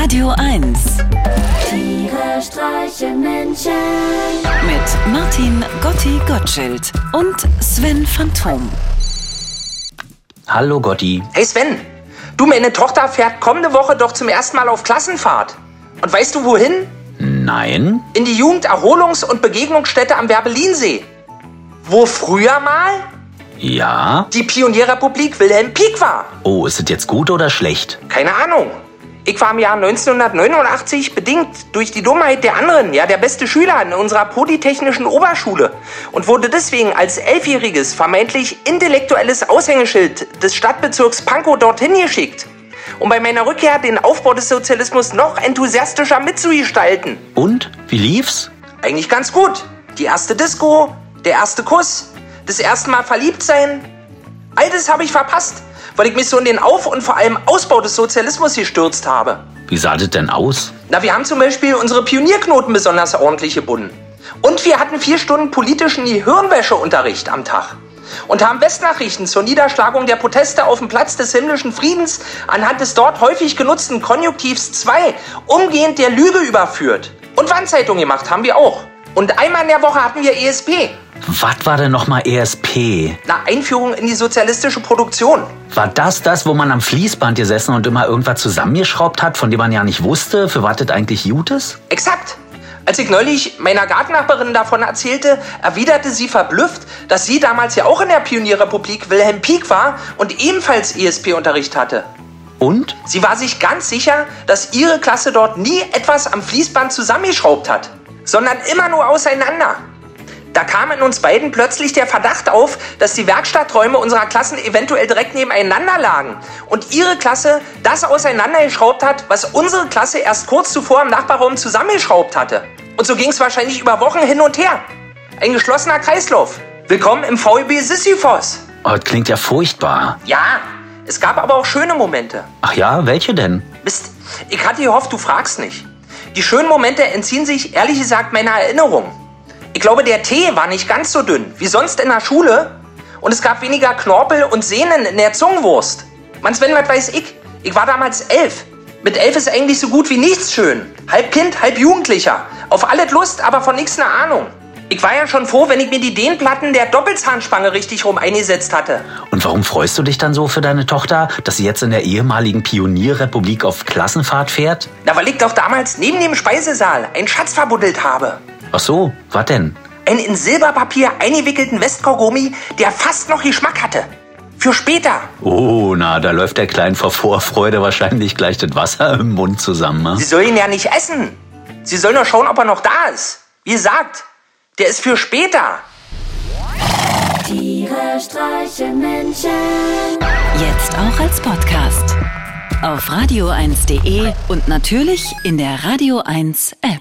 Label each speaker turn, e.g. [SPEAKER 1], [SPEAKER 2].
[SPEAKER 1] Radio 1
[SPEAKER 2] Tiere streichen Menschen.
[SPEAKER 1] mit Martin Gotti Gottschild und Sven Phantom.
[SPEAKER 3] Hallo Gotti.
[SPEAKER 4] Hey Sven, du, meine Tochter fährt kommende Woche doch zum ersten Mal auf Klassenfahrt. Und weißt du wohin?
[SPEAKER 3] Nein?
[SPEAKER 4] In die Jugenderholungs- und Begegnungsstätte am Werbelinsee. Wo früher mal
[SPEAKER 3] Ja?
[SPEAKER 4] die Pionierrepublik Wilhelm Pieck war.
[SPEAKER 3] Oh, ist es jetzt gut oder schlecht?
[SPEAKER 4] Keine Ahnung. Ich war im Jahr 1989 bedingt durch die Dummheit der anderen, ja, der beste Schüler in unserer polytechnischen Oberschule und wurde deswegen als elfjähriges, vermeintlich intellektuelles Aushängeschild des Stadtbezirks Pankow dorthin geschickt, um bei meiner Rückkehr den Aufbau des Sozialismus noch enthusiastischer mitzugestalten.
[SPEAKER 3] Und? Wie lief's?
[SPEAKER 4] Eigentlich ganz gut. Die erste Disco, der erste Kuss, das erste Mal verliebt sein. All das habe ich verpasst, weil ich mich so in den Auf- und vor allem Ausbau des Sozialismus gestürzt habe.
[SPEAKER 3] Wie sah das denn aus?
[SPEAKER 4] Na, wir haben zum Beispiel unsere Pionierknoten besonders ordentlich gebunden. Und wir hatten vier Stunden politischen Hirnwäscheunterricht am Tag. Und haben Westnachrichten zur Niederschlagung der Proteste auf dem Platz des himmlischen Friedens anhand des dort häufig genutzten Konjunktivs 2 umgehend der Lüge überführt. Und Wandzeitung gemacht haben wir auch. Und einmal in der Woche hatten wir ESP.
[SPEAKER 3] Was war denn nochmal ESP?
[SPEAKER 4] Na, Einführung in die sozialistische Produktion.
[SPEAKER 3] War das das, wo man am Fließband gesessen und immer irgendwas zusammengeschraubt hat, von dem man ja nicht wusste, für was das eigentlich gut ist?
[SPEAKER 4] Exakt. Als ich neulich meiner Gartennachbarin davon erzählte, erwiderte sie verblüfft, dass sie damals ja auch in der Pionierrepublik Wilhelm Pieck war und ebenfalls ESP-Unterricht hatte.
[SPEAKER 3] Und?
[SPEAKER 4] Sie war sich ganz sicher, dass ihre Klasse dort nie etwas am Fließband zusammengeschraubt hat, sondern immer nur auseinander. Da kam in uns beiden plötzlich der Verdacht auf, dass die Werkstatträume unserer Klassen eventuell direkt nebeneinander lagen und ihre Klasse das auseinandergeschraubt hat, was unsere Klasse erst kurz zuvor im Nachbarraum zusammengeschraubt hatte. Und so ging es wahrscheinlich über Wochen hin und her. Ein geschlossener Kreislauf. Willkommen im VEB Sisyphos.
[SPEAKER 3] Oh, das klingt ja furchtbar.
[SPEAKER 4] Ja, es gab aber auch schöne Momente.
[SPEAKER 3] Ach ja, welche denn?
[SPEAKER 4] Mist, ich hatte gehofft, du fragst nicht. Die schönen Momente entziehen sich, ehrlich gesagt, meiner Erinnerung. Ich glaube, der Tee war nicht ganz so dünn wie sonst in der Schule und es gab weniger Knorpel und Sehnen in der Zungenwurst. Man, Sven, was weiß ich? Ich war damals elf. Mit elf ist eigentlich so gut wie nichts schön. Halb Kind, halb Jugendlicher. Auf alles Lust, aber von nichts eine Ahnung. Ich war ja schon froh, wenn ich mir die Dehnplatten der Doppelzahnspange richtig rum eingesetzt hatte.
[SPEAKER 3] Und warum freust du dich dann so für deine Tochter, dass sie jetzt in der ehemaligen Pionierrepublik auf Klassenfahrt fährt?
[SPEAKER 4] Na, weil ich doch damals neben dem Speisesaal einen Schatz verbuddelt habe.
[SPEAKER 3] Ach so, was denn?
[SPEAKER 4] Einen in Silberpapier eingewickelten Westkaugummi, der fast noch Geschmack hatte. Für später.
[SPEAKER 3] Oh, na, da läuft der Kleinen vor Vorfreude wahrscheinlich gleich das Wasser im Mund zusammen. ne?
[SPEAKER 4] Sie soll ihn ja nicht essen. Sie soll nur schauen, ob er noch da ist. Wie gesagt, der ist für später.
[SPEAKER 2] Tiere streichen Menschen.
[SPEAKER 1] Jetzt auch als Podcast. Auf radio1.de und natürlich in der Radio 1 App.